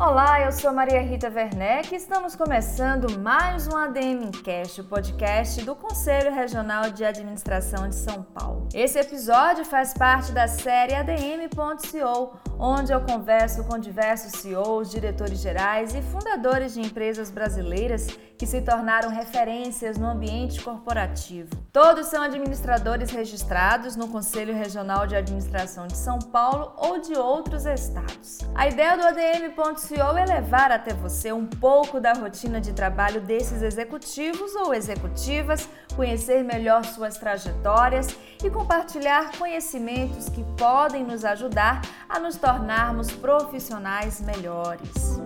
Olá, eu sou Maria Rita Werneck e estamos começando mais um ADM Cast, o podcast do Conselho Regional de Administração de São Paulo. Esse episódio faz parte da série ADM.co, onde eu converso com diversos CEOs, diretores gerais e fundadores de empresas brasileiras que se tornaram referências no ambiente corporativo. Todos são administradores registrados no Conselho Regional de Administração de São Paulo ou de outros estados. A ideia do ADM.co é levar até você um pouco da rotina de trabalho desses executivos ou executivas, conhecer melhor suas trajetórias e compartilhar conhecimentos que podem nos ajudar a nos tornarmos profissionais melhores.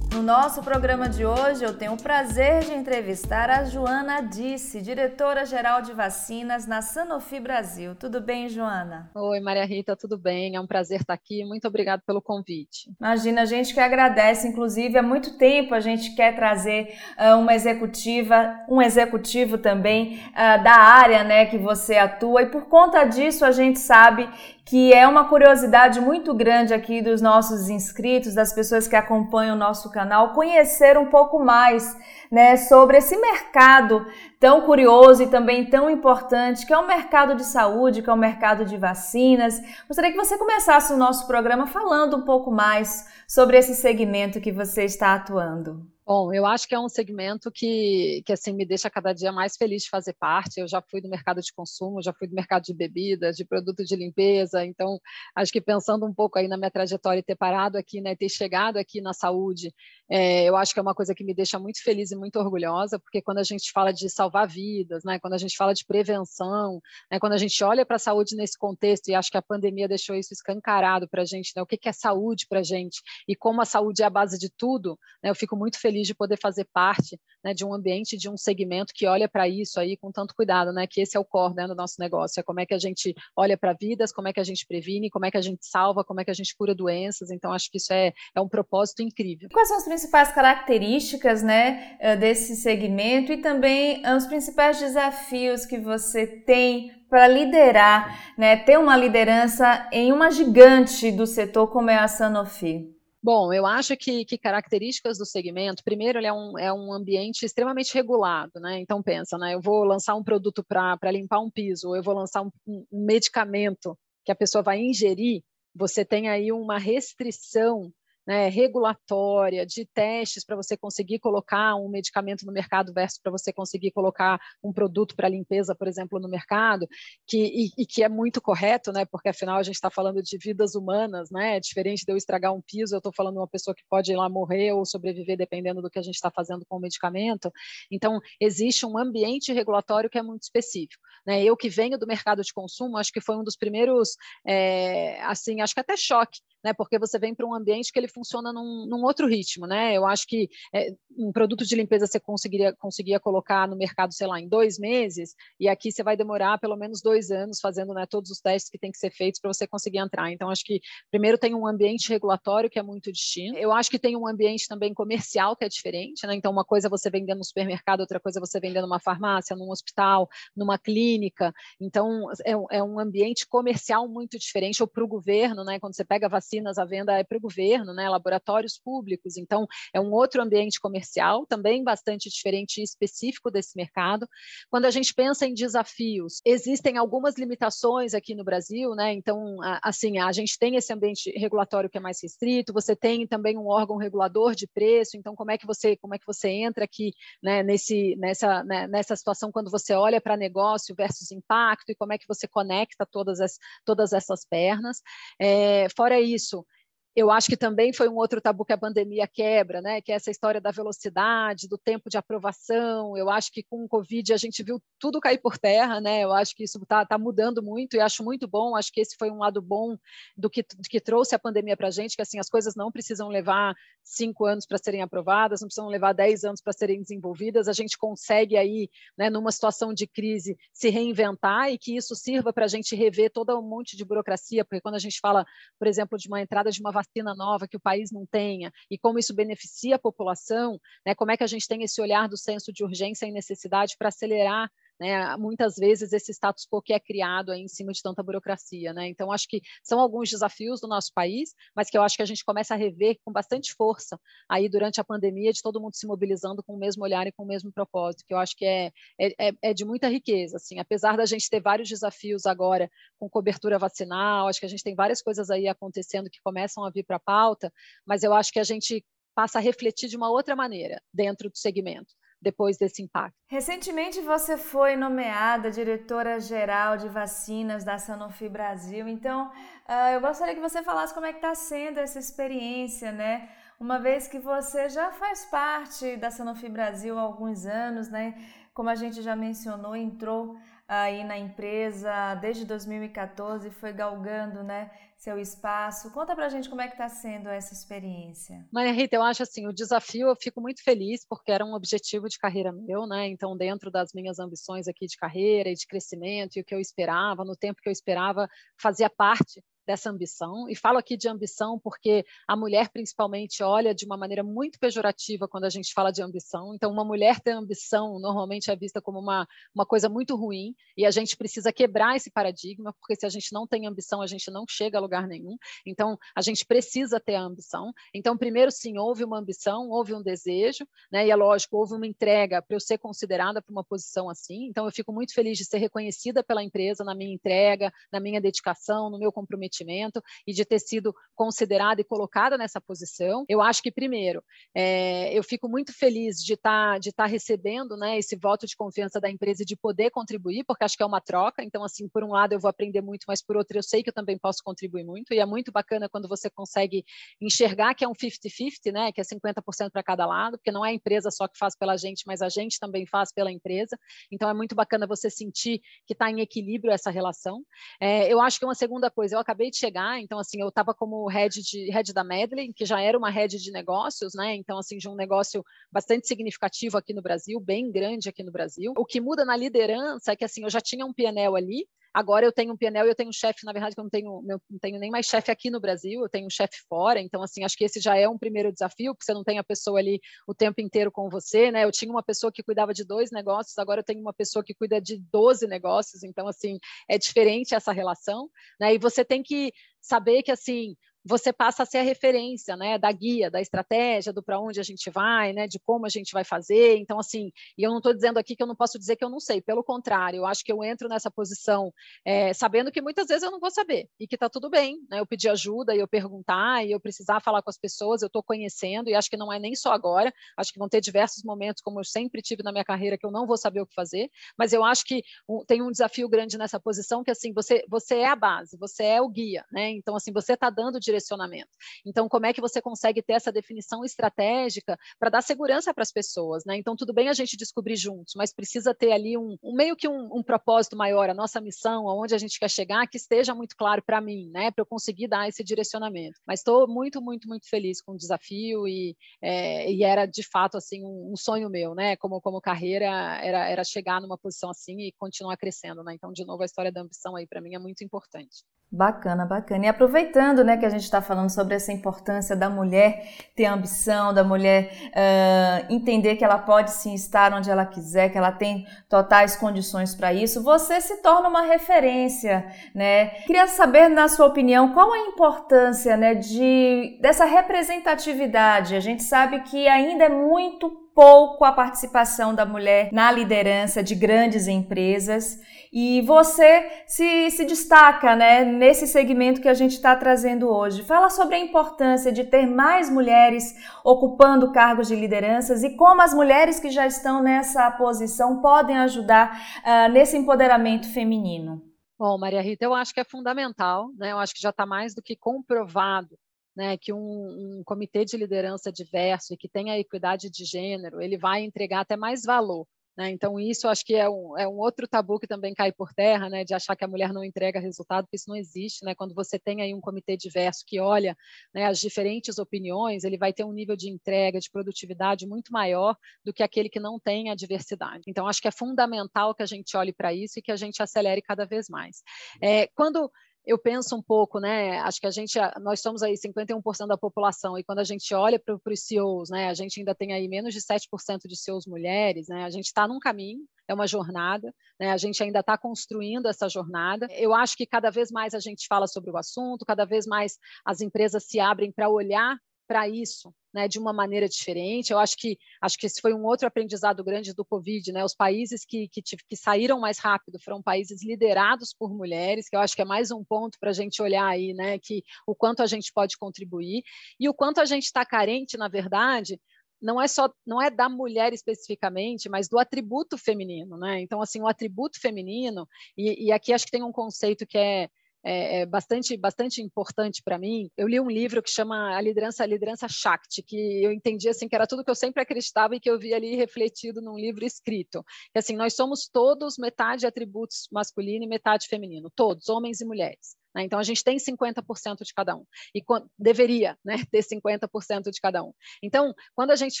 No nosso programa de hoje, eu tenho o prazer de entrevistar a Joana Disse, diretora-geral de vacinas na Sanofi Brasil. Tudo bem, Joana? Oi, Maria Rita, tudo bem? É um prazer estar aqui. Muito obrigada pelo convite. Imagina, a gente que agradece. Inclusive, há muito tempo a gente quer trazer uh, uma executiva, um executivo também uh, da área né, que você atua, e por conta disso a gente sabe que é uma curiosidade muito grande aqui dos nossos inscritos, das pessoas que acompanham o nosso canal, conhecer um pouco mais né, sobre esse mercado tão curioso e também tão importante, que é o mercado de saúde, que é o mercado de vacinas. Gostaria que você começasse o nosso programa falando um pouco mais sobre esse segmento que você está atuando. Bom, eu acho que é um segmento que, que assim me deixa cada dia mais feliz de fazer parte. Eu já fui do mercado de consumo, já fui do mercado de bebidas, de produto de limpeza. Então, acho que pensando um pouco aí na minha trajetória e ter parado aqui, né, ter chegado aqui na saúde, é, eu acho que é uma coisa que me deixa muito feliz e muito orgulhosa, porque quando a gente fala de salvar vidas, né, quando a gente fala de prevenção, né, quando a gente olha para a saúde nesse contexto, e acho que a pandemia deixou isso escancarado para a gente, né, o que, que é saúde para a gente e como a saúde é a base de tudo, né, eu fico muito feliz de poder fazer parte né, de um ambiente, de um segmento que olha para isso aí com tanto cuidado, né, que esse é o core né, do nosso negócio, é como é que a gente olha para vidas, como é que a gente previne, como é que a gente salva, como é que a gente cura doenças, então acho que isso é, é um propósito incrível. Quais são as principais características né, eh, desse segmento e também os principais desafios que você tem para liderar, né, ter uma liderança em uma gigante do setor como é a Sanofi? Bom, eu acho que, que, características do segmento, primeiro, ele é um, é um ambiente extremamente regulado, né? Então, pensa, né? Eu vou lançar um produto para limpar um piso, ou eu vou lançar um, um medicamento que a pessoa vai ingerir, você tem aí uma restrição né, regulatória, de testes para você conseguir colocar um medicamento no mercado versus para você conseguir colocar um produto para limpeza, por exemplo, no mercado, que, e, e, que é muito correto, né, porque afinal a gente está falando de vidas humanas, né, é diferente de eu estragar um piso, eu estou falando de uma pessoa que pode ir lá morrer ou sobreviver dependendo do que a gente está fazendo com o medicamento. Então, existe um ambiente regulatório que é muito específico. Né? Eu que venho do mercado de consumo, acho que foi um dos primeiros, é, assim, acho que até choque né? Porque você vem para um ambiente que ele funciona num, num, outro ritmo, né? Eu acho que é, um produto de limpeza você conseguiria, conseguia colocar no mercado, sei lá, em dois meses, e aqui você vai demorar pelo menos dois anos fazendo né, todos os testes que tem que ser feitos para você conseguir entrar. Então, acho que primeiro tem um ambiente regulatório que é muito distinto. Eu acho que tem um ambiente também comercial que é diferente, né? Então, uma coisa é você vendendo no supermercado, outra coisa é você vendendo numa farmácia, num hospital, numa clínica. Então, é, é um ambiente comercial muito diferente, ou para o governo, né? Quando você pega vacina vacinas à venda é para o governo, né, laboratórios públicos, então é um outro ambiente comercial, também bastante diferente e específico desse mercado. Quando a gente pensa em desafios, existem algumas limitações aqui no Brasil, né, então, assim, a gente tem esse ambiente regulatório que é mais restrito, você tem também um órgão regulador de preço, então como é que você, como é que você entra aqui, né, nesse, nessa, né, nessa situação quando você olha para negócio versus impacto e como é que você conecta todas, as, todas essas pernas. É, fora isso, isso eu acho que também foi um outro tabu que a pandemia quebra, né? Que é essa história da velocidade, do tempo de aprovação. Eu acho que com o Covid a gente viu tudo cair por terra, né? Eu acho que isso está tá mudando muito e acho muito bom. Acho que esse foi um lado bom do que, do que trouxe a pandemia para a gente, que assim as coisas não precisam levar cinco anos para serem aprovadas, não precisam levar dez anos para serem desenvolvidas. A gente consegue aí, né, numa situação de crise, se reinventar e que isso sirva para a gente rever todo um monte de burocracia, porque quando a gente fala, por exemplo, de uma entrada de uma vacina nova que o país não tenha e como isso beneficia a população, né, como é que a gente tem esse olhar do senso de urgência e necessidade para acelerar né, muitas vezes esse status quo que é criado em cima de tanta burocracia, né? Então acho que são alguns desafios do nosso país, mas que eu acho que a gente começa a rever com bastante força aí durante a pandemia de todo mundo se mobilizando com o mesmo olhar e com o mesmo propósito, que eu acho que é, é, é, é de muita riqueza, assim, apesar da gente ter vários desafios agora com cobertura vacinal, acho que a gente tem várias coisas aí acontecendo que começam a vir para a pauta, mas eu acho que a gente passa a refletir de uma outra maneira dentro do segmento depois desse impacto. Recentemente você foi nomeada diretora-geral de vacinas da Sanofi Brasil, então uh, eu gostaria que você falasse como é que está sendo essa experiência, né? Uma vez que você já faz parte da Sanofi Brasil há alguns anos, né? Como a gente já mencionou, entrou aí na empresa desde 2014 foi galgando, né, seu espaço. Conta pra gente como é que está sendo essa experiência. Maria Rita, eu acho assim, o desafio, eu fico muito feliz porque era um objetivo de carreira meu, né? Então, dentro das minhas ambições aqui de carreira e de crescimento e o que eu esperava, no tempo que eu esperava, fazia parte dessa ambição. E falo aqui de ambição porque a mulher, principalmente, olha de uma maneira muito pejorativa quando a gente fala de ambição. Então, uma mulher ter ambição normalmente é vista como uma, uma coisa muito ruim e a gente precisa quebrar esse paradigma, porque se a gente não tem ambição, a gente não chega a lugar nenhum. Então, a gente precisa ter a ambição. Então, primeiro, sim, houve uma ambição, houve um desejo, né? e é lógico, houve uma entrega para eu ser considerada para uma posição assim. Então, eu fico muito feliz de ser reconhecida pela empresa na minha entrega, na minha dedicação, no meu comprometimento comprometimento e de ter sido considerada e colocada nessa posição. Eu acho que, primeiro, é, eu fico muito feliz de estar tá, de tá recebendo né, esse voto de confiança da empresa e de poder contribuir, porque acho que é uma troca. Então, assim, por um lado eu vou aprender muito, mas por outro eu sei que eu também posso contribuir muito. E é muito bacana quando você consegue enxergar que é um 50-50, né, que é 50% para cada lado, porque não é a empresa só que faz pela gente, mas a gente também faz pela empresa. Então, é muito bacana você sentir que está em equilíbrio essa relação. É, eu acho que uma segunda coisa, eu acabei acabei de chegar, então assim, eu estava como head de head da Medley, que já era uma head de negócios, né? Então assim, de um negócio bastante significativo aqui no Brasil, bem grande aqui no Brasil. O que muda na liderança é que assim, eu já tinha um PNL ali, Agora eu tenho um PNL e eu tenho um chefe, na verdade, que eu não tenho, não tenho nem mais chefe aqui no Brasil, eu tenho um chefe fora, então, assim, acho que esse já é um primeiro desafio, porque você não tem a pessoa ali o tempo inteiro com você, né? Eu tinha uma pessoa que cuidava de dois negócios, agora eu tenho uma pessoa que cuida de 12 negócios, então, assim, é diferente essa relação, né? E você tem que saber que, assim, você passa a ser a referência, né, da guia, da estratégia, do para onde a gente vai, né, de como a gente vai fazer. Então, assim, e eu não estou dizendo aqui que eu não posso dizer que eu não sei, pelo contrário, eu acho que eu entro nessa posição é, sabendo que muitas vezes eu não vou saber e que está tudo bem, né, eu pedir ajuda e eu perguntar e eu precisar falar com as pessoas, eu estou conhecendo e acho que não é nem só agora, acho que vão ter diversos momentos, como eu sempre tive na minha carreira, que eu não vou saber o que fazer, mas eu acho que tem um desafio grande nessa posição, que assim, você, você é a base, você é o guia, né, então, assim, você está dando direcionamento. Então, como é que você consegue ter essa definição estratégica para dar segurança para as pessoas, né? Então, tudo bem a gente descobrir juntos, mas precisa ter ali um, um meio que um, um, propósito maior, a nossa missão, aonde a gente quer chegar, que esteja muito claro para mim, né? Para eu conseguir dar esse direcionamento. Mas estou muito, muito, muito feliz com o desafio e, é, e era de fato assim um, um, sonho meu, né? Como como carreira era era chegar numa posição assim e continuar crescendo, né? Então, de novo, a história da ambição aí para mim é muito importante. Bacana, bacana. E aproveitando, né, que a gente está falando sobre essa importância da mulher ter ambição, da mulher uh, entender que ela pode sim estar onde ela quiser, que ela tem totais condições para isso, você se torna uma referência, né? Queria saber, na sua opinião, qual a importância, né, de dessa representatividade. A gente sabe que ainda é muito pouco a participação da mulher na liderança de grandes empresas e você se, se destaca né, nesse segmento que a gente está trazendo hoje. Fala sobre a importância de ter mais mulheres ocupando cargos de lideranças e como as mulheres que já estão nessa posição podem ajudar uh, nesse empoderamento feminino. Bom, Maria Rita, eu acho que é fundamental, né? eu acho que já está mais do que comprovado né, que um, um, comitê de liderança diverso e que tenha equidade de gênero, ele vai entregar até mais valor. Né? Então, isso acho que é um, é um outro tabu que também cai por terra, né, de achar que a mulher não entrega resultado, porque isso não existe. Né? Quando você tem aí um comitê diverso que olha né, as diferentes opiniões, ele vai ter um nível de entrega, de produtividade muito maior do que aquele que não tem a diversidade. Então, acho que é fundamental que a gente olhe para isso e que a gente acelere cada vez mais. É, quando eu penso um pouco, né? Acho que a gente, nós somos aí 51% da população, e quando a gente olha para os CEOs, né? A gente ainda tem aí menos de 7% de CEOs mulheres, né? A gente está num caminho, é uma jornada, né? a gente ainda está construindo essa jornada. Eu acho que cada vez mais a gente fala sobre o assunto, cada vez mais as empresas se abrem para olhar para isso, né, de uma maneira diferente. Eu acho que acho que esse foi um outro aprendizado grande do Covid, né? Os países que, que, que saíram mais rápido foram países liderados por mulheres, que eu acho que é mais um ponto para a gente olhar aí, né? Que o quanto a gente pode contribuir e o quanto a gente está carente, na verdade, não é só não é da mulher especificamente, mas do atributo feminino, né? Então assim o atributo feminino e, e aqui acho que tem um conceito que é é, é bastante, bastante importante para mim. Eu li um livro que chama A Liderança, a Liderança Shakti, que eu entendi assim que era tudo que eu sempre acreditava e que eu vi ali refletido num livro escrito. Que assim, nós somos todos metade atributos masculino e metade feminino, todos, homens e mulheres. Né? Então, a gente tem 50% de cada um, e deveria né, ter 50% de cada um. Então, quando a gente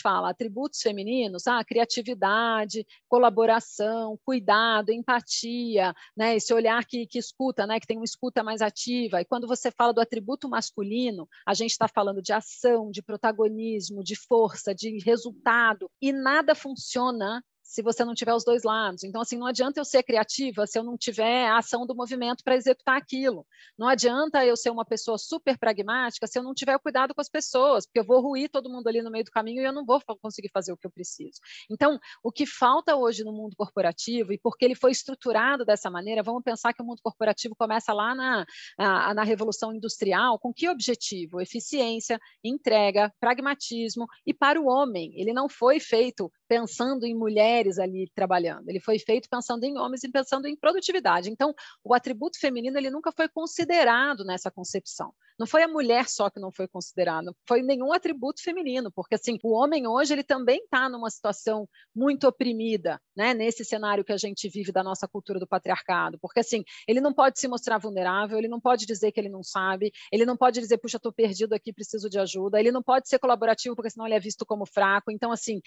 fala atributos femininos, ah, criatividade, colaboração, cuidado, empatia, né, esse olhar que, que escuta, né, que tem uma escuta mais ativa, e quando você fala do atributo masculino, a gente está falando de ação, de protagonismo, de força, de resultado, e nada funciona se você não tiver os dois lados. Então, assim, não adianta eu ser criativa se eu não tiver a ação do movimento para executar aquilo. Não adianta eu ser uma pessoa super pragmática se eu não tiver o cuidado com as pessoas, porque eu vou ruir todo mundo ali no meio do caminho e eu não vou conseguir fazer o que eu preciso. Então, o que falta hoje no mundo corporativo, e porque ele foi estruturado dessa maneira, vamos pensar que o mundo corporativo começa lá na, na, na Revolução Industrial, com que objetivo? Eficiência, entrega, pragmatismo, e para o homem. Ele não foi feito pensando em mulheres ali trabalhando, ele foi feito pensando em homens e pensando em produtividade. Então, o atributo feminino ele nunca foi considerado nessa concepção. Não foi a mulher só que não foi considerado, foi nenhum atributo feminino, porque assim, o homem hoje ele também está numa situação muito oprimida, né, nesse cenário que a gente vive da nossa cultura do patriarcado, porque assim, ele não pode se mostrar vulnerável, ele não pode dizer que ele não sabe, ele não pode dizer, puxa, estou perdido aqui, preciso de ajuda, ele não pode ser colaborativo porque senão ele é visto como fraco. Então, assim,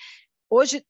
Hoje,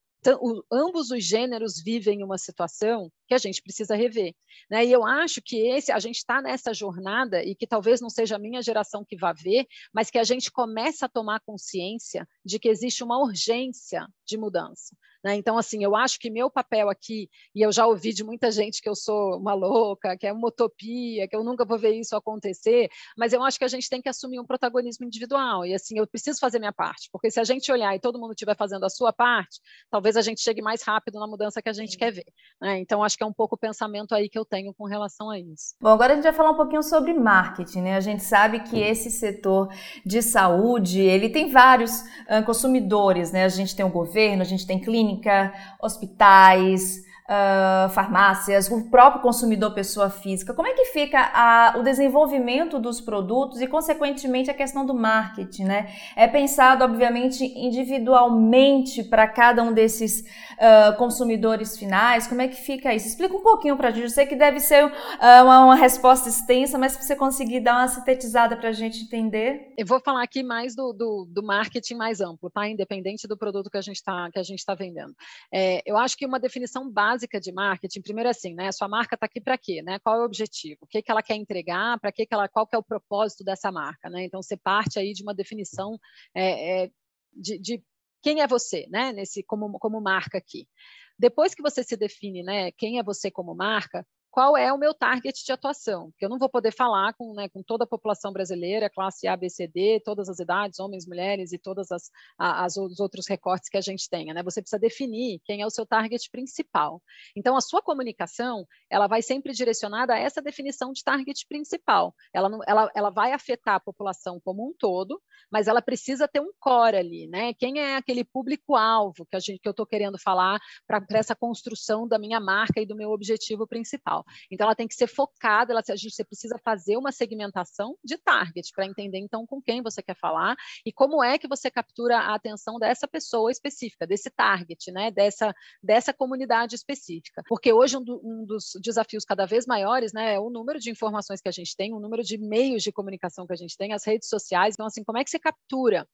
ambos os gêneros vivem uma situação que a gente precisa rever. Né? E eu acho que esse a gente está nessa jornada e que talvez não seja a minha geração que vá ver, mas que a gente começa a tomar consciência de que existe uma urgência de mudança. Né? Então, assim, eu acho que meu papel aqui, e eu já ouvi de muita gente que eu sou uma louca, que é uma utopia, que eu nunca vou ver isso acontecer, mas eu acho que a gente tem que assumir um protagonismo individual. E, assim, eu preciso fazer minha parte, porque se a gente olhar e todo mundo estiver fazendo a sua parte, talvez a gente chegue mais rápido na mudança que a gente Sim. quer ver. Né? Então, acho que é um pouco o pensamento aí que eu tenho com relação a isso. Bom, agora a gente vai falar um pouquinho sobre marketing, né? A gente sabe que esse setor de saúde, ele tem vários uh, consumidores, né? A gente tem o governo, a gente tem clínica, clínica, hospitais, uh, farmácias, o próprio consumidor pessoa física. Como é que fica a, o desenvolvimento dos produtos e, consequentemente, a questão do marketing, né? É pensado, obviamente, individualmente para cada um desses uh, consumidores finais. Como é que fica isso? Explica um pouquinho para a gente. Eu sei que deve ser uh, uma, uma, resposta extensa, mas se você conseguir dar uma sintetizada para a gente entender. Eu vou falar aqui mais do, do, do, marketing mais amplo, tá? Independente do produto que a gente está tá vendendo. É, eu acho que uma definição básica básica de marketing, primeiro assim, né? Sua marca está aqui para quê, né? Qual é o objetivo? O que, que ela quer entregar? Para que, que ela? Qual que é o propósito dessa marca, né? Então você parte aí de uma definição é, é, de, de quem é você, né? Nesse como como marca aqui. Depois que você se define, né? Quem é você como marca? Qual é o meu target de atuação, porque eu não vou poder falar com, né, com toda a população brasileira, classe A, B, C, D, todas as idades, homens, mulheres e todos as, as, os outros recortes que a gente tenha, né? Você precisa definir quem é o seu target principal. Então, a sua comunicação, ela vai sempre direcionada a essa definição de target principal. Ela, não, ela, ela vai afetar a população como um todo, mas ela precisa ter um core ali, né? Quem é aquele público-alvo que, que eu estou querendo falar para essa construção da minha marca e do meu objetivo principal. Então, ela tem que ser focada, ela, a gente você precisa fazer uma segmentação de target para entender, então, com quem você quer falar e como é que você captura a atenção dessa pessoa específica, desse target, né, dessa, dessa comunidade específica. Porque hoje um, do, um dos desafios cada vez maiores né, é o número de informações que a gente tem, o número de meios de comunicação que a gente tem, as redes sociais. Então, assim, como é que você captura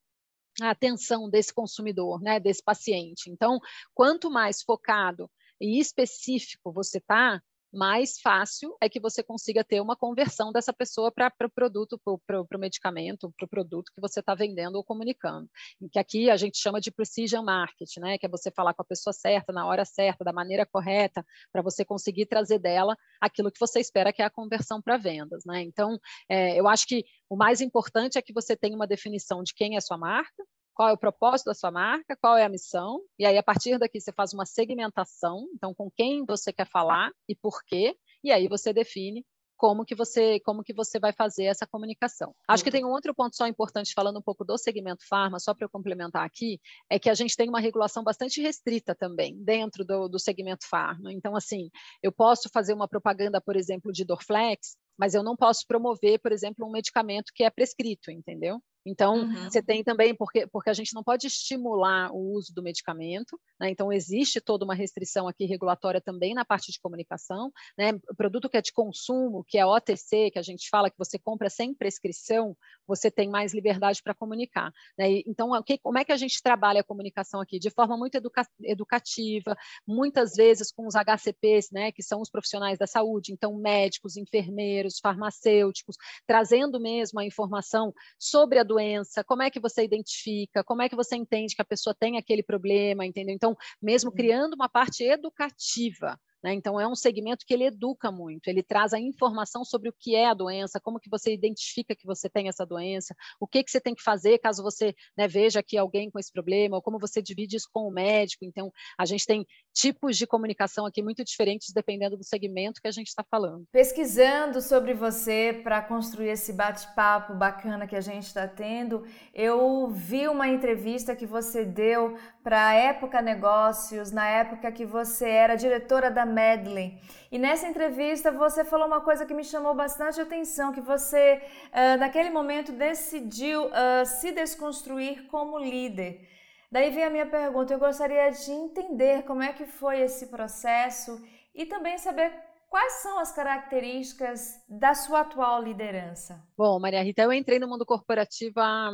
a atenção desse consumidor, né, desse paciente. Então, quanto mais focado e específico você está, mais fácil é que você consiga ter uma conversão dessa pessoa para o pro produto, para o medicamento, para o produto que você está vendendo ou comunicando. Que aqui a gente chama de precision marketing, né? Que é você falar com a pessoa certa, na hora certa, da maneira correta, para você conseguir trazer dela aquilo que você espera que é a conversão para vendas, né? Então, é, eu acho que o mais importante é que você tenha uma definição de quem é sua marca, qual é o propósito da sua marca, qual é a missão, e aí a partir daqui você faz uma segmentação, então com quem você quer falar e por quê, e aí você define como que você como que você vai fazer essa comunicação. Acho que uhum. tem um outro ponto só importante falando um pouco do segmento farma, só para eu complementar aqui, é que a gente tem uma regulação bastante restrita também dentro do, do segmento farma. Então, assim, eu posso fazer uma propaganda, por exemplo, de Dorflex, mas eu não posso promover, por exemplo, um medicamento que é prescrito, entendeu? Então, uhum. você tem também, porque, porque a gente não pode estimular o uso do medicamento, né? então existe toda uma restrição aqui regulatória também na parte de comunicação, né? O produto que é de consumo, que é OTC, que a gente fala que você compra sem prescrição, você tem mais liberdade para comunicar. Né? Então, como é que a gente trabalha a comunicação aqui? De forma muito educa educativa, muitas vezes com os HCPs, né? que são os profissionais da saúde, então médicos, enfermeiros, farmacêuticos, trazendo mesmo a informação sobre a doença, como é que você identifica, como é que você entende que a pessoa tem aquele problema, entendeu? Então, mesmo criando uma parte educativa, né? Então, é um segmento que ele educa muito, ele traz a informação sobre o que é a doença, como que você identifica que você tem essa doença, o que, que você tem que fazer caso você né, veja que alguém com esse problema, ou como você divide isso com o médico. Então, a gente tem tipos de comunicação aqui muito diferentes dependendo do segmento que a gente está falando. Pesquisando sobre você para construir esse bate-papo bacana que a gente está tendo, eu vi uma entrevista que você deu para a Época Negócios, na época que você era diretora da Medley. E nessa entrevista você falou uma coisa que me chamou bastante atenção, que você uh, naquele momento decidiu uh, se desconstruir como líder. Daí vem a minha pergunta, eu gostaria de entender como é que foi esse processo e também saber Quais são as características da sua atual liderança? Bom, Maria Rita, eu entrei no mundo corporativo há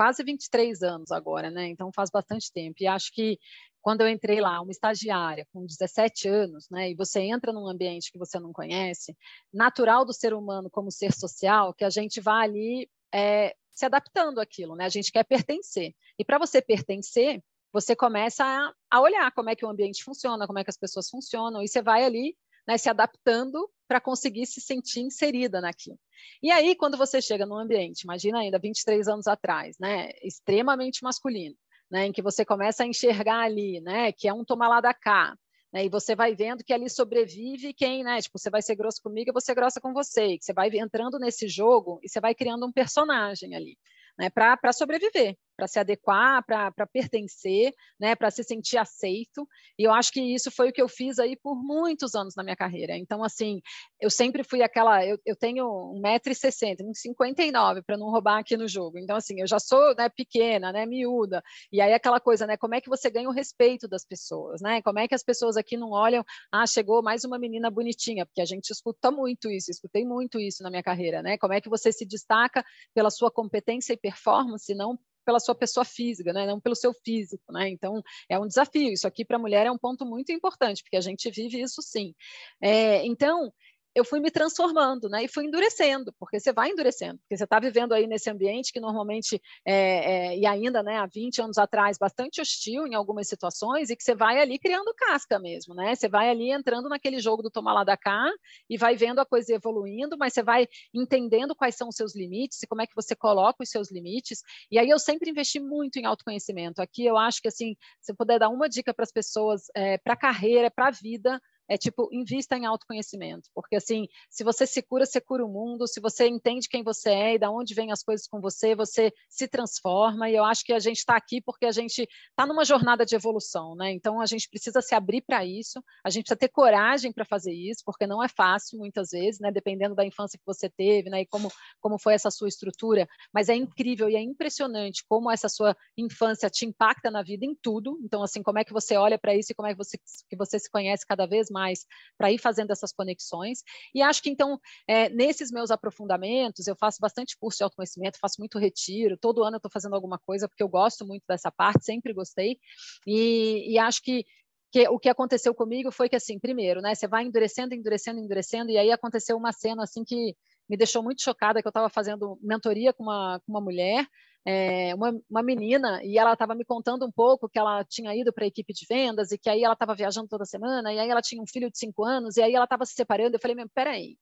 quase 23 anos agora, né? Então faz bastante tempo. E acho que quando eu entrei lá, uma estagiária com 17 anos, né, e você entra num ambiente que você não conhece, natural do ser humano como ser social, que a gente vai ali é, se adaptando àquilo, né? A gente quer pertencer. E para você pertencer, você começa a, a, olhar como é que o ambiente funciona, como é que as pessoas funcionam, e você vai ali né, se adaptando para conseguir se sentir inserida naquilo. E aí, quando você chega num ambiente, imagina ainda 23 anos atrás, né, extremamente masculino, né, em que você começa a enxergar ali, né, que é um tomar lá da cá, né, e você vai vendo que ali sobrevive quem, né, tipo, você vai ser grosso comigo, eu vou ser grossa com você, que você vai entrando nesse jogo e você vai criando um personagem ali, né, para sobreviver, para se adequar, para pertencer, né, para se sentir aceito. E eu acho que isso foi o que eu fiz aí por muitos anos na minha carreira. Então, assim, eu sempre fui aquela. Eu, eu tenho 1,60m, 1,59m para não roubar aqui no jogo. Então, assim, eu já sou né, pequena, né, miúda. E aí aquela coisa, né? Como é que você ganha o respeito das pessoas, né? Como é que as pessoas aqui não olham, ah, chegou mais uma menina bonitinha, porque a gente escuta muito isso, escutei muito isso na minha carreira, né? Como é que você se destaca pela sua competência e performance, não pela sua pessoa física, né? não pelo seu físico. Né? Então, é um desafio. Isso aqui para a mulher é um ponto muito importante, porque a gente vive isso sim. É, então, eu fui me transformando, né? E fui endurecendo, porque você vai endurecendo, porque você está vivendo aí nesse ambiente que normalmente, é, é, e ainda, né, há 20 anos atrás, bastante hostil em algumas situações, e que você vai ali criando casca mesmo, né? Você vai ali entrando naquele jogo do tomar lá da cá e vai vendo a coisa evoluindo, mas você vai entendendo quais são os seus limites e como é que você coloca os seus limites. E aí eu sempre investi muito em autoconhecimento. Aqui eu acho que, assim, se eu puder dar uma dica para as pessoas, é, para a carreira, para a vida, é tipo, invista em autoconhecimento, porque assim, se você se cura, você cura o mundo, se você entende quem você é e da onde vêm as coisas com você, você se transforma, e eu acho que a gente está aqui porque a gente está numa jornada de evolução, né? Então a gente precisa se abrir para isso, a gente precisa ter coragem para fazer isso, porque não é fácil muitas vezes, né? Dependendo da infância que você teve, né? E como, como foi essa sua estrutura, mas é incrível e é impressionante como essa sua infância te impacta na vida em tudo. Então, assim, como é que você olha para isso e como é que você, que você se conhece cada vez mais mais para ir fazendo essas conexões. E acho que, então, é, nesses meus aprofundamentos, eu faço bastante curso de autoconhecimento, faço muito retiro, todo ano eu estou fazendo alguma coisa, porque eu gosto muito dessa parte, sempre gostei. E, e acho que que o que aconteceu comigo foi que assim, primeiro, né, você vai endurecendo, endurecendo, endurecendo, e aí aconteceu uma cena assim que me deixou muito chocada, que eu estava fazendo mentoria com uma, com uma mulher, é, uma, uma, menina, e ela estava me contando um pouco que ela tinha ido para a equipe de vendas, e que aí ela estava viajando toda semana, e aí ela tinha um filho de cinco anos, e aí ela estava se separando, eu falei, peraí,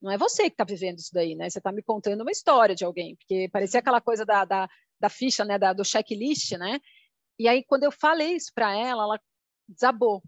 não é você que está vivendo isso daí, né? Você está me contando uma história de alguém, porque parecia aquela coisa da, da, da ficha, né, da, do checklist, né? E aí, quando eu falei isso para ela, ela desabou.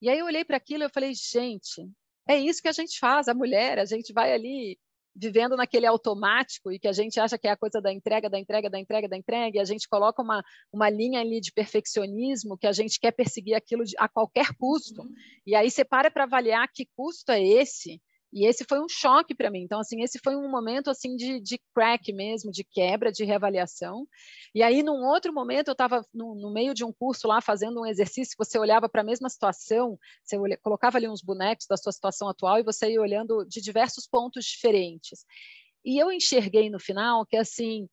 E aí eu olhei para aquilo e falei, gente, é isso que a gente faz, a mulher, a gente vai ali vivendo naquele automático e que a gente acha que é a coisa da entrega, da entrega, da entrega, da entrega, e a gente coloca uma, uma linha ali de perfeccionismo que a gente quer perseguir aquilo de, a qualquer custo. Uhum. E aí você para para avaliar que custo é esse e esse foi um choque para mim. Então, assim, esse foi um momento assim de, de crack mesmo, de quebra, de reavaliação. E aí, num outro momento, eu estava no, no, meio de um curso lá fazendo um exercício. Você olhava para a mesma situação, você olha, colocava ali uns bonecos da sua situação atual e você ia olhando de diversos pontos diferentes. E eu enxerguei no final que assim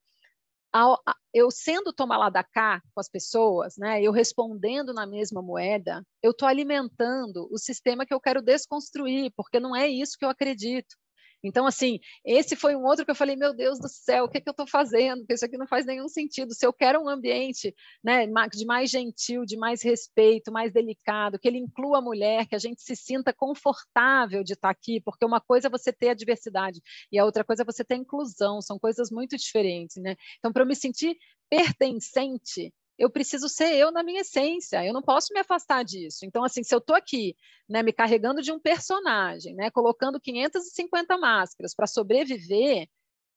ao, eu sendo tomar lá da cá com as pessoas, né, eu respondendo na mesma moeda, eu estou alimentando o sistema que eu quero desconstruir, porque não é isso que eu acredito. Então, assim, esse foi um outro que eu falei, meu Deus do céu, o que, é que eu estou fazendo? Porque isso aqui não faz nenhum sentido. Se eu quero um ambiente né, de mais gentil, de mais respeito, mais delicado, que ele inclua a mulher, que a gente se sinta confortável de estar aqui, porque uma coisa é você ter a diversidade e a outra coisa é você ter a inclusão, são coisas muito diferentes, né? Então, para eu me sentir pertencente, eu preciso ser eu na minha essência, eu não posso me afastar disso. Então, assim, se eu estou aqui, né, me carregando de um personagem, né, colocando 550 máscaras para sobreviver,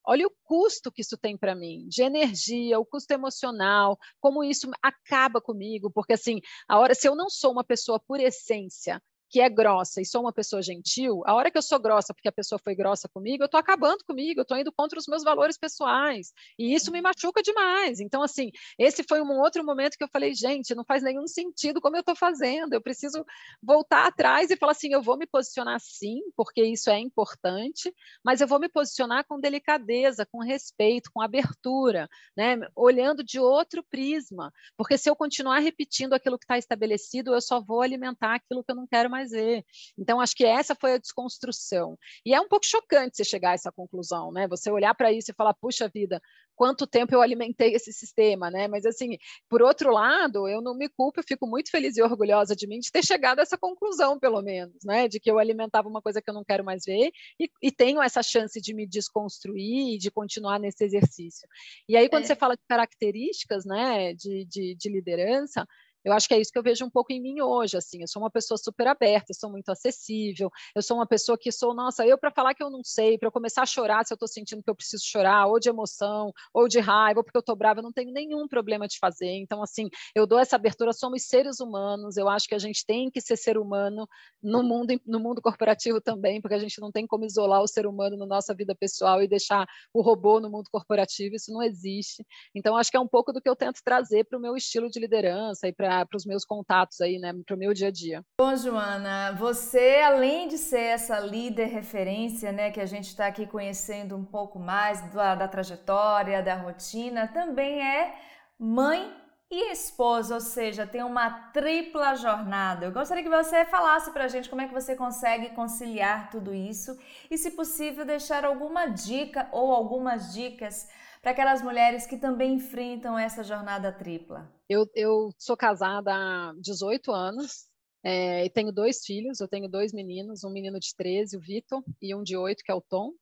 olha o custo que isso tem para mim, de energia, o custo emocional, como isso acaba comigo, porque assim, a hora, se eu não sou uma pessoa por essência que é grossa e sou uma pessoa gentil, a hora que eu sou grossa porque a pessoa foi grossa comigo, eu estou acabando comigo, eu estou indo contra os meus valores pessoais. E isso me uhum. machuca demais. Então, assim, esse foi um outro momento que eu falei, gente, não faz nenhum sentido como eu estou fazendo. Eu preciso voltar atrás e falar assim: eu vou me posicionar sim, porque isso é importante, mas eu vou me posicionar com delicadeza, com respeito, com abertura, né? olhando de outro prisma. Porque se eu continuar repetindo aquilo que está estabelecido, eu só vou alimentar aquilo que eu não quero mais mais ver. Então, acho que essa foi a desconstrução. E é um pouco chocante você chegar a essa conclusão, né? Você olhar para isso e falar, puxa vida, quanto tempo eu alimentei esse sistema, né? Mas, assim, por outro lado, eu não me culpo, eu fico muito feliz e orgulhosa de mim de ter chegado a essa conclusão, pelo menos, né? De que eu alimentava uma coisa que eu não quero mais ver e, e tenho essa chance de me desconstruir e de continuar nesse exercício. E aí, quando é. você fala de características, né, de, de, de liderança, eu acho que é isso que eu vejo um pouco em mim hoje, assim, eu sou uma pessoa super aberta, sou muito acessível, eu sou uma pessoa que sou, nossa, eu para falar que eu não sei, para eu começar a chorar se eu estou sentindo que eu preciso chorar, ou de emoção, ou de raiva, ou porque eu estou brava, eu não tenho nenhum problema de fazer. Então, assim, eu dou essa abertura, somos seres humanos, eu acho que a gente tem que ser ser humano no mundo, no mundo corporativo também, porque a gente não tem como isolar o ser humano na nossa vida pessoal e deixar o robô no mundo corporativo, isso não existe. Então, acho que é um pouco do que eu tento trazer para o meu estilo de liderança e para para os meus contatos aí, né, para o meu dia a dia. Bom, Joana, você além de ser essa líder referência, né, que a gente está aqui conhecendo um pouco mais da, da trajetória, da rotina, também é mãe e esposa, ou seja, tem uma tripla jornada. Eu gostaria que você falasse para a gente como é que você consegue conciliar tudo isso e, se possível, deixar alguma dica ou algumas dicas para aquelas mulheres que também enfrentam essa jornada tripla? Eu, eu sou casada há 18 anos é, e tenho dois filhos. Eu tenho dois meninos, um menino de 13, o Vitor, e um de 8, que é o Tom.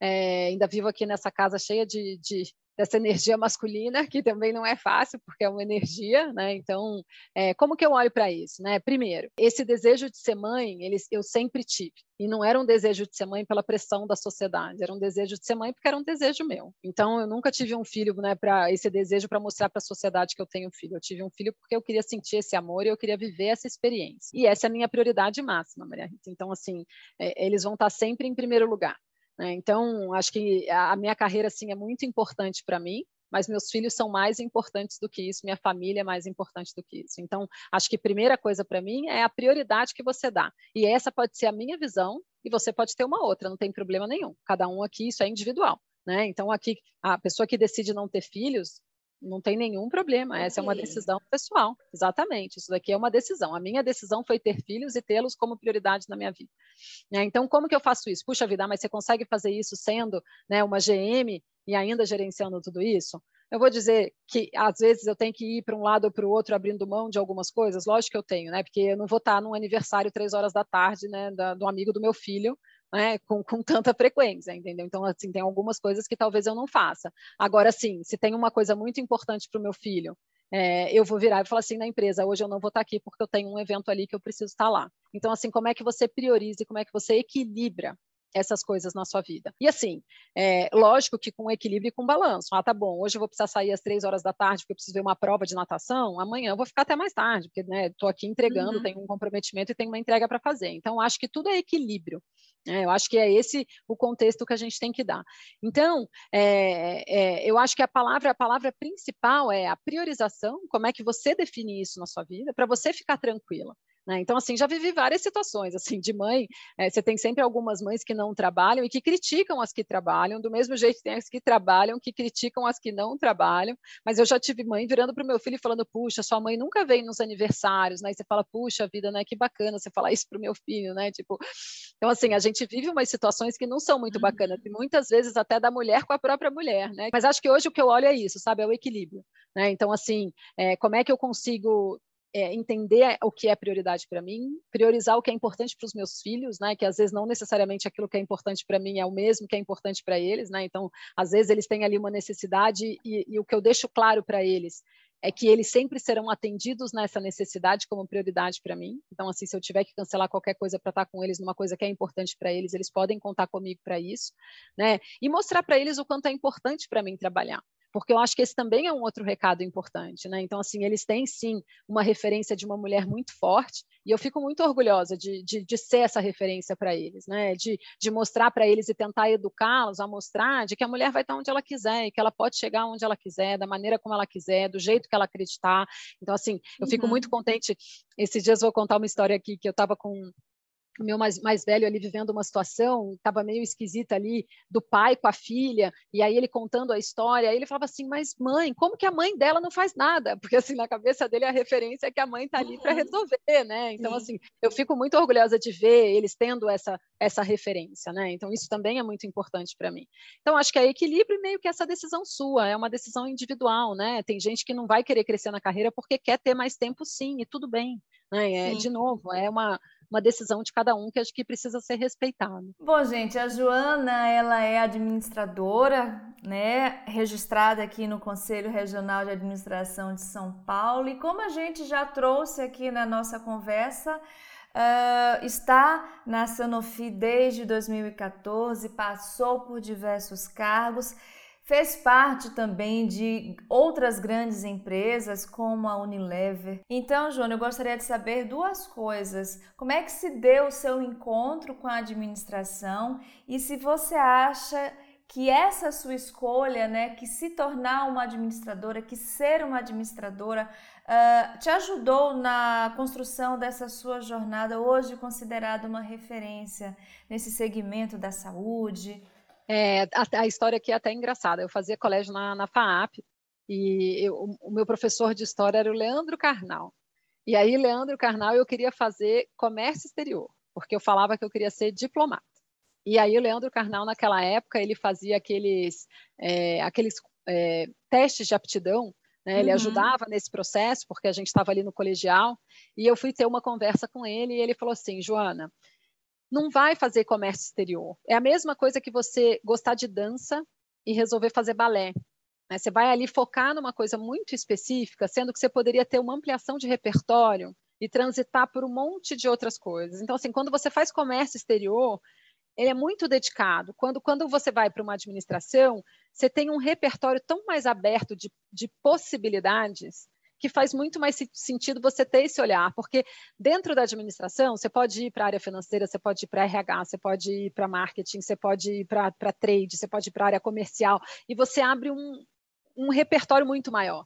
É, ainda vivo aqui nessa casa cheia de, de, dessa energia masculina, que também não é fácil, porque é uma energia, né? Então, é, como que eu olho para isso, né? Primeiro, esse desejo de ser mãe, eles, eu sempre tive. E não era um desejo de ser mãe pela pressão da sociedade, era um desejo de ser mãe porque era um desejo meu. Então, eu nunca tive um filho, né, para esse desejo para mostrar para a sociedade que eu tenho um filho. Eu tive um filho porque eu queria sentir esse amor e eu queria viver essa experiência. E essa é a minha prioridade máxima, Maria Rita. Então, assim, é, eles vão estar sempre em primeiro lugar. Né? Então, acho que a minha carreira assim é muito importante para mim, mas meus filhos são mais importantes do que isso, minha família é mais importante do que isso. Então, acho que a primeira coisa para mim é a prioridade que você dá. E essa pode ser a minha visão e você pode ter uma outra, não tem problema nenhum. Cada um aqui, isso é individual. Né? Então, aqui, a pessoa que decide não ter filhos, não tem nenhum problema. Essa é uma decisão pessoal, exatamente. Isso daqui é uma decisão. A minha decisão foi ter filhos e tê-los como prioridade na minha vida. Né? Então, como que eu faço isso? Puxa vida, mas você consegue fazer isso sendo né, uma GM e ainda gerenciando tudo isso? Eu vou dizer que às vezes eu tenho que ir para um lado ou para o outro abrindo mão de algumas coisas, lógico que eu tenho, né? Porque eu não vou estar num aniversário três horas da tarde, né, da, do amigo do meu filho, né, com, com, tanta frequência, entendeu? Então, assim, tem algumas coisas que talvez eu não faça. Agora, sim, se tem uma coisa muito importante para o meu filho, é, eu vou virar e falar assim na empresa, hoje eu não vou estar aqui porque eu tenho um evento ali que eu preciso estar lá. Então, assim, como é que você prioriza e como é que você equilibra essas coisas na sua vida. E assim, é, lógico que com equilíbrio e com balanço. Ah, tá bom, hoje eu vou precisar sair às três horas da tarde porque eu preciso ver uma prova de natação, amanhã eu vou ficar até mais tarde, porque né, estou aqui entregando, uhum. tenho um comprometimento e tenho uma entrega para fazer. Então, acho que tudo é equilíbrio. Né? Eu acho que é esse o contexto que a gente tem que dar. Então, é, é, eu acho que a palavra, a palavra principal é a priorização, como é que você define isso na sua vida, para você ficar tranquila. Né? Então, assim, já vivi várias situações, assim, de mãe, é, você tem sempre algumas mães que não trabalham e que criticam as que trabalham, do mesmo jeito que tem as que trabalham, que criticam as que não trabalham, mas eu já tive mãe virando para o meu filho e falando, puxa, sua mãe nunca vem nos aniversários, né, e você fala, puxa vida, né, que bacana você falar isso para o meu filho, né, tipo, então, assim, a gente vive umas situações que não são muito bacanas, e muitas vezes até da mulher com a própria mulher, né, mas acho que hoje o que eu olho é isso, sabe, é o equilíbrio, né, então, assim, é, como é que eu consigo é, entender o que é prioridade para mim, priorizar o que é importante para os meus filhos, né? Que às vezes não necessariamente aquilo que é importante para mim é o mesmo que é importante para eles, né? Então, às vezes eles têm ali uma necessidade e, e o que eu deixo claro para eles é que eles sempre serão atendidos nessa necessidade como prioridade para mim. Então, assim, se eu tiver que cancelar qualquer coisa para estar com eles numa coisa que é importante para eles, eles podem contar comigo para isso, né? E mostrar para eles o quanto é importante para mim trabalhar porque eu acho que esse também é um outro recado importante, né? Então, assim, eles têm sim uma referência de uma mulher muito forte, e eu fico muito orgulhosa de, de, de ser essa referência para eles, né? De, de mostrar para eles e tentar educá-los a mostrar de que a mulher vai estar onde ela quiser e que ela pode chegar onde ela quiser, da maneira como ela quiser, do jeito que ela acreditar. Então, assim, eu fico uhum. muito contente. Esses dias eu vou contar uma história aqui que eu estava com o meu mais, mais velho ali vivendo uma situação, estava meio esquisita ali, do pai com a filha, e aí ele contando a história, aí ele falava assim, mas mãe, como que a mãe dela não faz nada? Porque assim, na cabeça dele a referência é que a mãe está ali para resolver, né? Então, Sim. assim, eu fico muito orgulhosa de ver eles tendo essa, essa referência, né? Então, isso também é muito importante para mim. Então, acho que é equilíbrio meio que essa decisão sua, é uma decisão individual, né? Tem gente que não vai querer crescer na carreira porque quer ter mais tempo, sim, e tudo bem. Né? É, de novo, é uma, uma decisão de cada um que acho que precisa ser respeitada. Bom, gente, a Joana, ela é administradora, né, registrada aqui no Conselho Regional de Administração de São Paulo, e como a gente já trouxe aqui na nossa conversa, Uh, está na Sanofi desde 2014, passou por diversos cargos Fez parte também de outras grandes empresas, como a Unilever. Então, João, eu gostaria de saber duas coisas. Como é que se deu o seu encontro com a administração e se você acha que essa sua escolha, né, que se tornar uma administradora, que ser uma administradora, uh, te ajudou na construção dessa sua jornada, hoje considerada uma referência nesse segmento da saúde, é, a, a, história aqui é até engraçada. Eu fazia colégio na, na FAAP e eu, o, o meu professor de história era o Leandro Carnal. E aí, Leandro Carnal, eu queria fazer comércio exterior, porque eu falava que eu queria ser diplomata. E aí, o Leandro Carnal, naquela época, ele fazia aqueles, é, aqueles é, testes de aptidão, né? ele uhum. ajudava nesse processo, porque a gente estava ali no colegial, e eu fui ter uma conversa com ele, e ele falou assim, Joana, não vai fazer comércio exterior. É a mesma coisa que você gostar de dança e resolver fazer balé. Né? Você vai ali focar numa coisa muito específica, sendo que você poderia ter uma ampliação de repertório e transitar por um monte de outras coisas. Então, assim, quando você faz comércio exterior, ele é muito dedicado. Quando, quando você vai para uma administração, você tem um repertório tão mais aberto de, de possibilidades que faz muito mais sentido você ter esse olhar, porque dentro da administração, você pode ir para a área financeira, você pode ir para RH, você pode ir para marketing, você pode ir para trade, você pode ir para a área comercial, e você abre um, um repertório muito maior.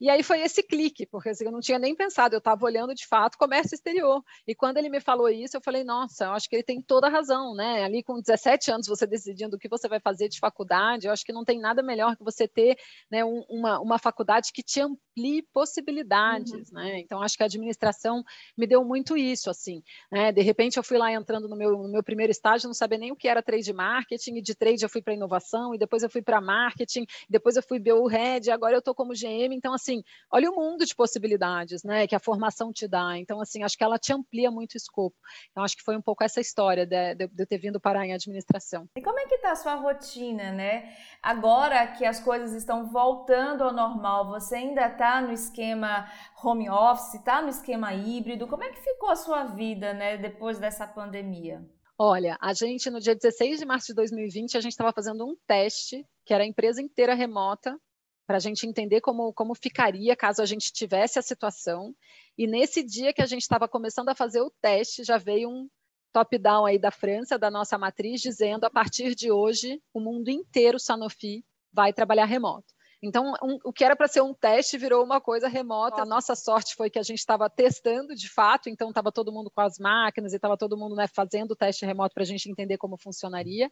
E aí foi esse clique, porque assim, eu não tinha nem pensado, eu estava olhando de fato comércio exterior. E quando ele me falou isso, eu falei, nossa, eu acho que ele tem toda a razão, né? Ali com 17 anos, você decidindo o que você vai fazer de faculdade, eu acho que não tem nada melhor que você ter né, um, uma, uma faculdade que te amplie possibilidades, uhum. né? Então, acho que a administração me deu muito isso, assim, né? De repente, eu fui lá entrando no meu, no meu primeiro estágio, não sabia nem o que era trade marketing, e de trade eu fui para inovação, e depois eu fui para marketing, depois eu fui BU Head, agora eu estou como GM, então, assim, olha o mundo de possibilidades, né? Que a formação te dá. Então, assim, acho que ela te amplia muito o escopo. Então, acho que foi um pouco essa história de, de, de ter vindo parar em administração. E como é que está a sua rotina, né? Agora que as coisas estão voltando ao normal, você ainda está no esquema home office, está no esquema híbrido? Como é que ficou a sua vida, né, depois dessa pandemia? Olha, a gente no dia 16 de março de 2020 a gente estava fazendo um teste que era a empresa inteira remota para a gente entender como, como ficaria caso a gente tivesse a situação. E nesse dia que a gente estava começando a fazer o teste, já veio um top-down aí da França, da nossa matriz, dizendo a partir de hoje o mundo inteiro Sanofi vai trabalhar remoto. Então, um, o que era para ser um teste virou uma coisa remota. A nossa sorte foi que a gente estava testando de fato, então estava todo mundo com as máquinas e estava todo mundo né, fazendo o teste remoto para a gente entender como funcionaria.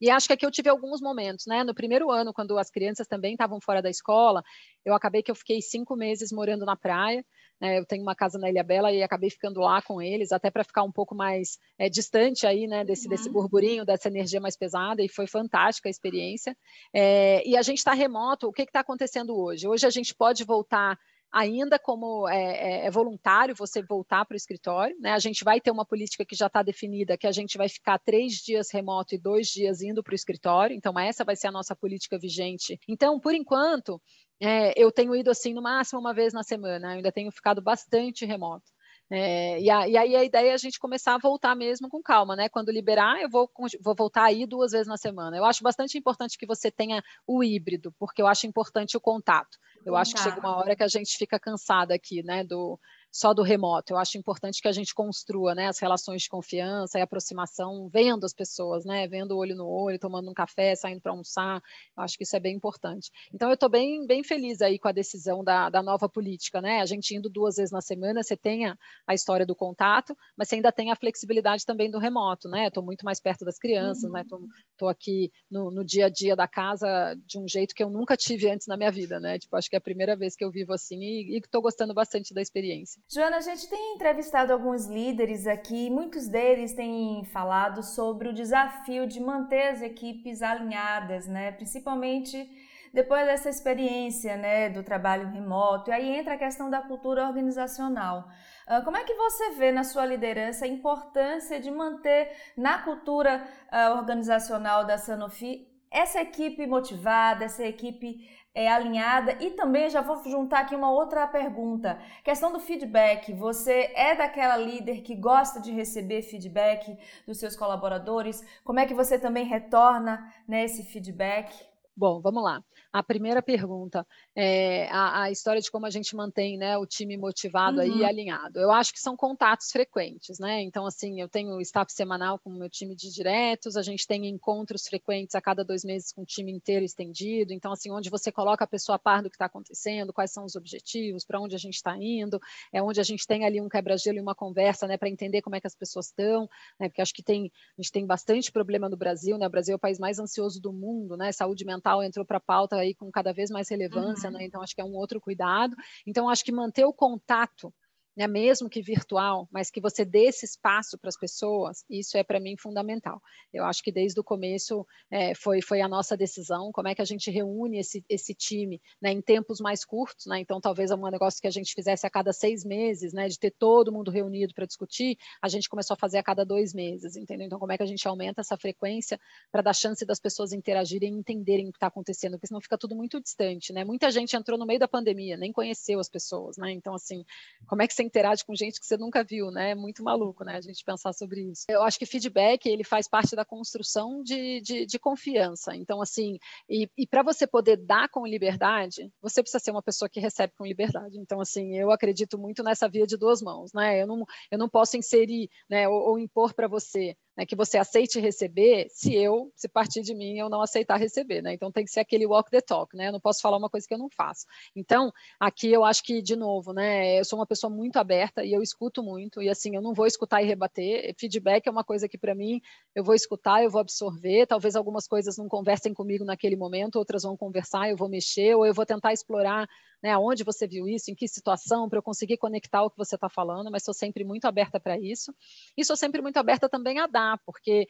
E acho que aqui eu tive alguns momentos, né? No primeiro ano, quando as crianças também estavam fora da escola, eu acabei que eu fiquei cinco meses morando na praia. Né, eu tenho uma casa na Ilha Bela e acabei ficando lá com eles, até para ficar um pouco mais é, distante aí, né, desse, uhum. desse burburinho, dessa energia mais pesada, e foi fantástica a experiência. É, e a gente está remoto, o que está acontecendo hoje? Hoje a gente pode voltar ainda como é, é, é voluntário você voltar para o escritório. Né? A gente vai ter uma política que já está definida, que a gente vai ficar três dias remoto e dois dias indo para o escritório. Então, essa vai ser a nossa política vigente. Então, por enquanto, é, eu tenho ido assim no máximo uma vez na semana, eu ainda tenho ficado bastante remoto. É, e, a, e, aí a ideia é a gente começar a voltar mesmo com calma, né? Quando liberar, eu vou, vou voltar aí duas vezes na semana. Eu acho bastante importante que você tenha o híbrido, porque eu acho importante o contato. Eu contato. acho que chega uma hora que a gente fica cansada aqui, né? Do, só do remoto. Eu acho importante que a gente construa né, as relações de confiança e aproximação, vendo as pessoas, né, vendo o olho no olho, tomando um café, saindo para almoçar. Eu acho que isso é bem importante. Então, eu estou bem, bem feliz aí com a decisão da, da nova política. Né? A gente indo duas vezes na semana, você tem a, a história do contato, mas você ainda tem a flexibilidade também do remoto. Né? Estou muito mais perto das crianças, uhum. né? Estou aqui no, no, dia a dia da casa de um jeito que eu nunca tive antes na minha vida. Né? Tipo, acho que é a primeira vez que eu vivo assim e estou gostando bastante da experiência. Joana, a gente tem entrevistado alguns líderes aqui, muitos deles têm falado sobre o desafio de manter as equipes alinhadas, né? Principalmente depois dessa experiência, né, do trabalho remoto. E aí entra a questão da cultura organizacional. Ah, como é que você vê na sua liderança a importância de manter na cultura uh, organizacional da Sanofi essa equipe motivada, essa equipe é, alinhada. E também já vou juntar aqui uma outra pergunta. Questão do feedback. Você é daquela líder que gosta de receber feedback dos seus colaboradores? Como é que você também retorna né, esse feedback? Bom, vamos lá. A primeira pergunta é a, a, história de como a gente mantém né, o time motivado uhum. aí alinhado. Eu acho que são contatos frequentes, né? Então, assim, eu tenho staff semanal com o meu time de diretos, a gente tem encontros frequentes a cada dois meses com o time inteiro estendido. Então, assim, onde você coloca a pessoa a par do que está acontecendo, quais são os objetivos, para onde a gente está indo, é onde a gente tem ali um quebra-gelo e uma conversa, né, para entender como é que as pessoas estão, né? Porque acho que tem, a gente tem bastante problema no Brasil, né? O Brasil é o país mais ansioso do mundo, né? Saúde mental entrou para a pauta aí com cada vez mais relevância, uhum. né? Então acho que é um outro cuidado. Então acho que manter o contato né, mesmo que virtual, mas que você dê esse espaço para as pessoas, isso é para mim fundamental. Eu acho que desde o começo é, foi, foi a nossa decisão, como é que a gente reúne esse, esse time né, em tempos mais curtos, né, então talvez é um negócio que a gente fizesse a cada seis meses, né, de ter todo mundo reunido para discutir, a gente começou a fazer a cada dois meses, entendeu? Então como é que a gente aumenta essa frequência para dar chance das pessoas interagirem e entenderem o que está acontecendo, porque senão fica tudo muito distante, né? Muita gente entrou no meio da pandemia, nem conheceu as pessoas, né? Então assim, como é que você interage com gente que você nunca viu, né? É muito maluco, né? A gente pensar sobre isso. Eu acho que feedback, ele faz parte da construção de, de, de confiança. Então, assim, e, e para você poder dar com liberdade, você precisa ser uma pessoa que recebe com liberdade. Então, assim, eu acredito muito nessa via de duas mãos, né? Eu não, eu não posso inserir, né, ou, ou impor para você né, que você aceite receber se eu, se partir de mim, eu não aceitar receber, né? Então tem que ser aquele walk the talk, né? Eu não posso falar uma coisa que eu não faço. Então, aqui eu acho que, de novo, né? Eu sou uma pessoa muito aberta e eu escuto muito, e assim, eu não vou escutar e rebater. Feedback é uma coisa que, para mim, eu vou escutar, eu vou absorver. Talvez algumas coisas não conversem comigo naquele momento, outras vão conversar, eu vou mexer, ou eu vou tentar explorar né, onde você viu isso, em que situação, para eu conseguir conectar o que você está falando, mas sou sempre muito aberta para isso. E sou sempre muito aberta também a dar, porque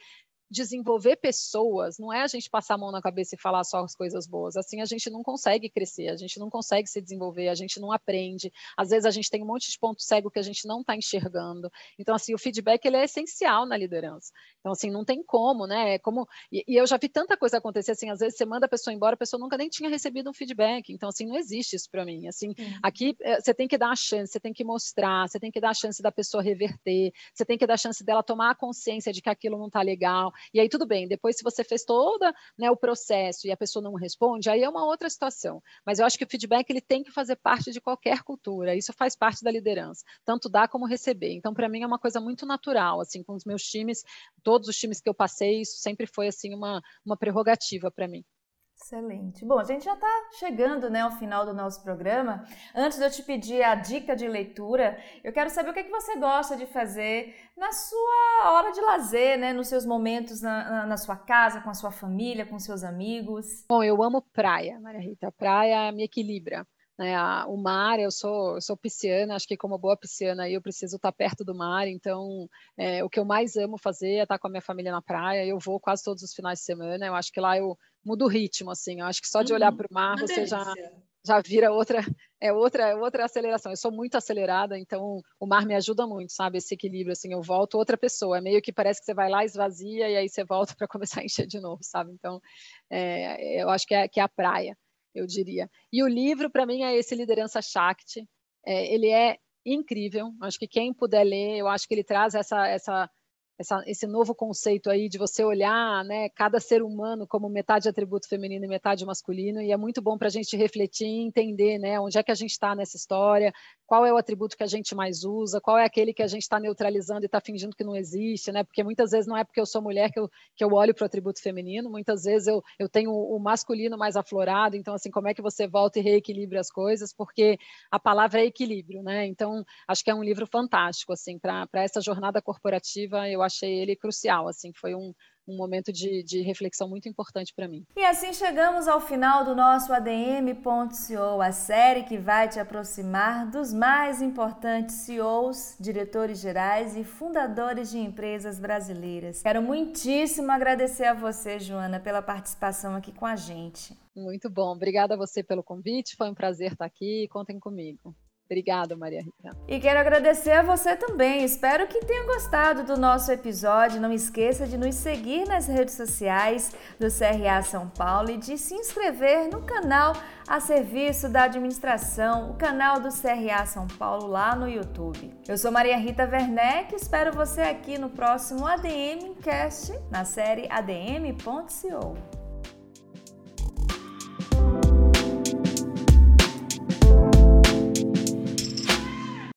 desenvolver pessoas, não é a gente passar a mão na cabeça e falar só as coisas boas. Assim a gente não consegue crescer, a gente não consegue se desenvolver, a gente não aprende. Às vezes a gente tem um monte de ponto cego que a gente não está enxergando. Então, assim, o feedback ele é essencial na liderança. Então, assim, não tem como, né? É como e, e, eu já vi tanta coisa acontecer assim, às vezes você manda a pessoa embora, a pessoa nunca nem tinha recebido um feedback. Então, assim, não existe isso para mim. Assim, uhum. aqui eh, você tem que dar a chance, você tem que mostrar, você tem que dar a chance da pessoa reverter, você tem que dar a chance dela tomar a consciência de que aquilo não está legal. E aí tudo bem, depois se você fez todo né, o processo e a pessoa não responde, aí é uma outra situação. Mas eu acho que o feedback ele tem que fazer parte de qualquer cultura, isso faz parte da liderança, tanto dar como receber. Então, para mim é uma coisa muito natural, assim, com os meus times, todos os times que eu passei, isso sempre foi assim uma, uma prerrogativa para mim. Excelente. Bom, a gente já está chegando né, ao final do nosso programa. Antes de eu te pedir a dica de leitura, eu quero saber o que, é que você gosta de fazer na sua hora de lazer, né, nos seus momentos na, na, na sua casa, com a sua família, com seus amigos. Bom, eu amo praia, Maria Rita. Praia me equilibra. Né, o mar, eu sou, eu sou pisciana, acho que como boa pisciana eu preciso estar perto do mar, então é, o que eu mais amo fazer é estar com a minha família na praia, eu vou quase todos os finais de semana, eu acho que lá eu muda o ritmo, assim. Eu acho que só de olhar uhum. para o mar você já, já vira outra, é outra, é outra aceleração. Eu sou muito acelerada, então o mar me ajuda muito, sabe? Esse equilíbrio, assim, eu volto outra pessoa. É meio que parece que você vai lá, esvazia e aí você volta para começar a encher de novo, sabe? Então, é, eu acho que é, que é a praia, eu diria. E o livro, para mim, é esse Liderança Shakti. É, ele é incrível. Acho que quem puder ler, eu acho que ele traz essa, essa essa, esse novo conceito aí de você olhar né, cada ser humano como metade atributo feminino e metade masculino, e é muito bom para a gente refletir e entender né, onde é que a gente está nessa história, qual é o atributo que a gente mais usa, qual é aquele que a gente está neutralizando e está fingindo que não existe, né? Porque muitas vezes não é porque eu sou mulher que eu, que eu olho para o atributo feminino, muitas vezes eu, eu tenho o masculino mais aflorado, então, assim, como é que você volta e reequilibra as coisas? Porque a palavra é equilíbrio, né? Então, acho que é um livro fantástico, assim, para essa jornada corporativa, eu achei ele crucial, assim, foi um, um momento de, de reflexão muito importante para mim. E assim chegamos ao final do nosso ADM.co, a série que vai te aproximar dos mais importantes CEOs, diretores gerais e fundadores de empresas brasileiras. Quero muitíssimo agradecer a você, Joana, pela participação aqui com a gente. Muito bom. Obrigada a você pelo convite. Foi um prazer estar aqui. Contem comigo. Obrigada, Maria Rita. E quero agradecer a você também. Espero que tenha gostado do nosso episódio. Não esqueça de nos seguir nas redes sociais do CRA São Paulo e de se inscrever no canal a serviço da administração, o canal do CRA São Paulo lá no YouTube. Eu sou Maria Rita Werneck, espero você aqui no próximo ADM Cast na série ADM.co.